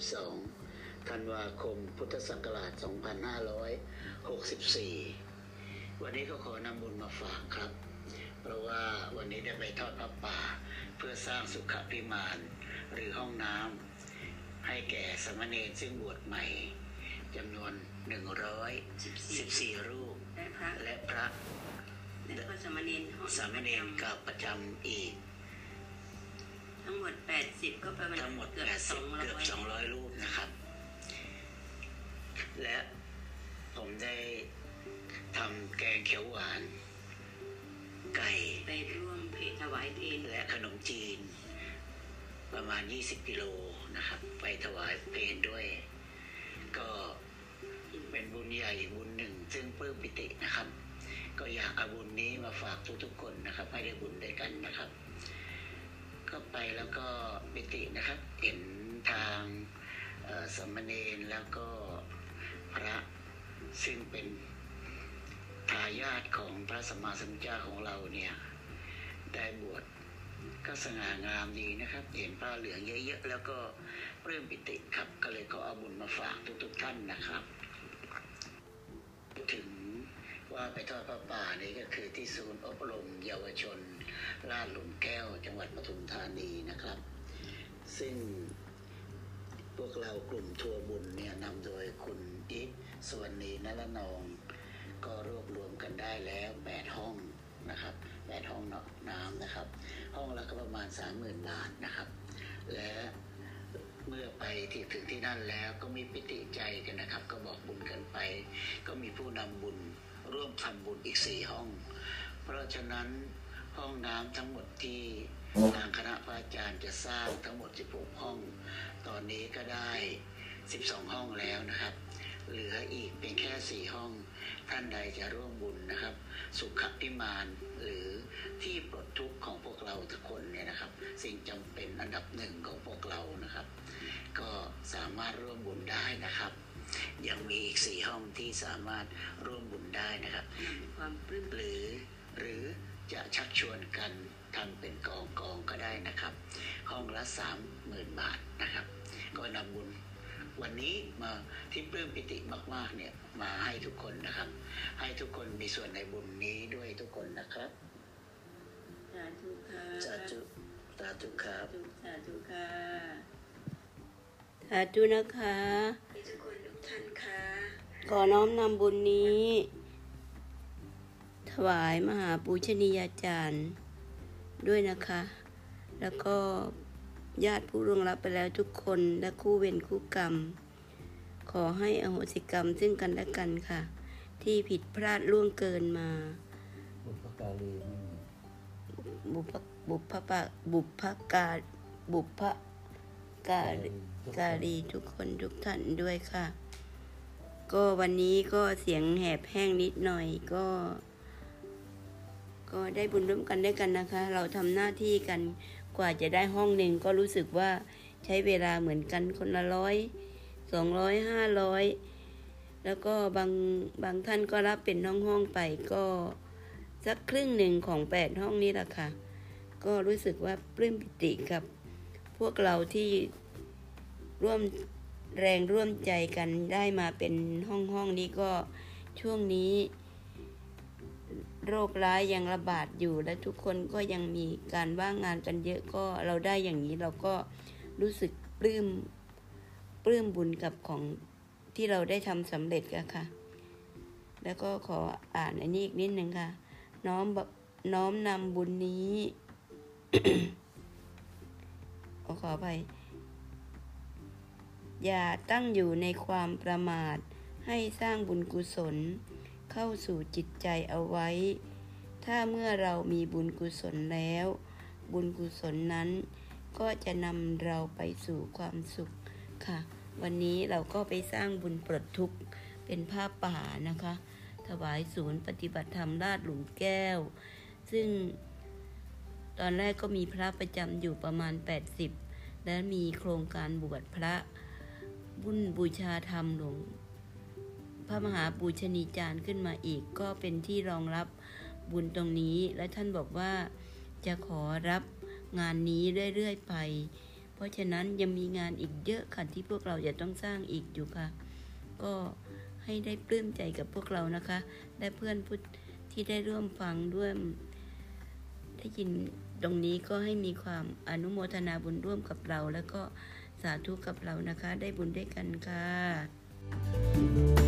22ธันวาคมพุทธศักราช 2564 วันนี้ก็ขอนำบุญมาฝากครับ เพราะว่าวันนี้ได้ไปทอดพระป่า เพื่อสร้างสุขพิมานหรือห้องน้ำให้แก่สามเณรซึ่งบวชใหม่จำนวน 114 รูป และพระ และพระและก็สามเณรห้องสามเณรกับประจำอีก ทั้งหมด 80 ก็ประมาณทั้งหมดเกือบ80เกือบ200 200 รูปนะครับ และผมได้ทำแกงเขียวหวาน ไก่ ไปร่วมเพลถวายเพลและขนมจีน ประมาณ 20 กิโลนะครับ ไปถวายเพลด้วย ก็เป็นบุญใหญ่บุญหนึ่ง ซึ่งปลื้มปิตินะครับ ก็อยากเอาบุญนี้มาฝากทุกๆคนนะครับ ให้ได้บุญด้วยกันนะครับ ก็ไปแล้วก็ปิตินะครับ เห็นทางสามเณรแล้วก็พระซึ่งเป็นทายาทของพระสัมมาสัมพุทธเจ้าของเราเนี่ยได้บวชก็สง่างามดีนะครับ เห็นผ้าเหลืองเยอะๆแล้วก็ปลื้มปิติครับก็เลยขอเอาบุญมาฝากทุกๆท่านนะครับ ถึง ว่าไปทอดพระป่านี่ก็คือที่ศูนย์อบรมเยาวชนลาดหลุมแก้วจังหวัดปทุมธานีนะครับ ซึ่งพวกเรากลุ่มทัวร์บุญเนี่ยนำโดยคุณอิฟสวนีนรนอง ก็รวบรวมกันได้แล้วแปดห้องนะครับแปดห้องน้ำนะครับ ห้องละก็ประมาณสามหมื่นบาทนะครับ และเมื่อไปที่ถึงที่นั่นแล้วก็มีปิติใจกันนะครับ ก็บอกบุญกันไป ก็มีผู้นำบุญ ร่วมทำบุญอีกสี่ห้อง เพราะฉะนั้นห้องน้ำทั้งหมดที่ทางคณะพระอาจารย์จะสร้างทั้งหมด 16 ห้อง ตอนนี้ก็ได้ 12 ห้องแล้วนะครับ เหลืออีกเป็นแค่ 4 ห้อง ท่านใดจะร่วมบุญนะครับ สุขพิมานหรือที่ปลดทุกข์ของพวกเราทุกคนเนี่ยนะครับ สิ่งจำเป็นอันดับหนึ่งของพวกเรานะครับ ก็สามารถร่วมบุญได้นะครับ ยังมีอีกสี่ห้องที่สามารถร่วมบุญได้นะครับ ความปลื้มหรือหรือจะชักชวนกันทำเป็นกองกองก็ได้นะครับ ห้องละสามหมื่นบาทนะครับ ก็นำบุญวันนี้มาที่ปลื้มปิติมากๆเนี่ยมาให้ทุกคนนะครับ ให้ทุกคนมีส่วนในบุญนี้ด้วยทุกคนนะครับสาธุค่ะสาธุสาธุครับสาธุค่ะสาธุนะคะ ทุกคนทุกท่านค่ะ ขอน้อมนำบุญนี้ ถวายมหาปูชนียาจารย์ด้วยนะคะ แล้วก็ญาติผู้ร่วงรับไปแล้วทุกคนและคู่เวรคู่กรรม ขอให้อโหสิกรรมซึ่งกันและกันค่ะ ที่ผิดพลาดล่วงเกินมา บุพการีบุพบุพปะบุพกาบุพกาการีทุกคนทุกท่านด้วยค่ะ ก็วันนี้ก็เสียงแหบแห้งนิดหน่อยก็ ก็ได้บุญร่วมกันด้วยกันนะคะ เราทำหน้าที่กันกว่าจะได้ห้องหนึ่งก็รู้สึกว่าใช้เวลาเหมือนกันคนละร้อยสองร้อยห้าร้อยแล้วก็บางบางท่านก็รับเป็นห้องห้องไปก็สักครึ่งหนึ่งของแปดห้องนี้แหละค่ะ ก็รู้สึกว่าปลื้มปิติกับพวกเราที่ร่วม แรงร่วมใจกันได้มาเป็นห้องห้องๆนี้ก็ช่วงนี้ โรคร้ายยังระบาดอยู่และทุกคนก็ยังมีการว่างงานกันเยอะก็เราได้อย่างนี้เราก็รู้สึกปลื้มปลื้มบุญกับของที่เราได้ทำสำเร็จอะค่ะ แล้วก็ขออ่านอันนี้อีกนิดหนึ่งค่ะ น้อมบน้อมนำบุญนี้ขอขอไป อย่าตั้งอยู่ในความประมาท ให้สร้างบุญกุศล เข้าสู่จิตใจเอาไว้ ถ้าเมื่อเรามีบุญกุศลแล้ว บุญกุศลนั้น ก็จะนำเราไปสู่ความสุขค่ะ วันนี้เราก็ไปสร้างบุญปลดทุกข์เป็นผ้าป่านะคะ ถวายศูนย์ปฏิบัติธรรมลาดหลุมแก้ว ซึ่งตอนแรกก็มีพระประจำอยู่ประมาณ 80 และมีโครงการบวชพระ บุญบูชาธรรมหลวงพระมหาปูชนีจารย์ขึ้นมาอีก ก็เป็นที่รองรับบุญตรงนี้ และท่านบอกว่าจะขอรับงานนี้เรื่อยๆไป เพราะฉะนั้นยังมีงานอีกเยอะค่ะที่พวกเราจะต้องสร้างอีกอยู่ค่ะ ก็ให้ได้ปลื้มใจกับพวกเรานะคะได้เพื่อนพุทธที่ได้ร่วมฟังด้วยได้ยินตรงนี้ก็ให้มีความอนุโมทนาบุญร่วมกับเราแล้วก็ สาธุกับเรานะคะ ได้บุญด้วยกันค่ะ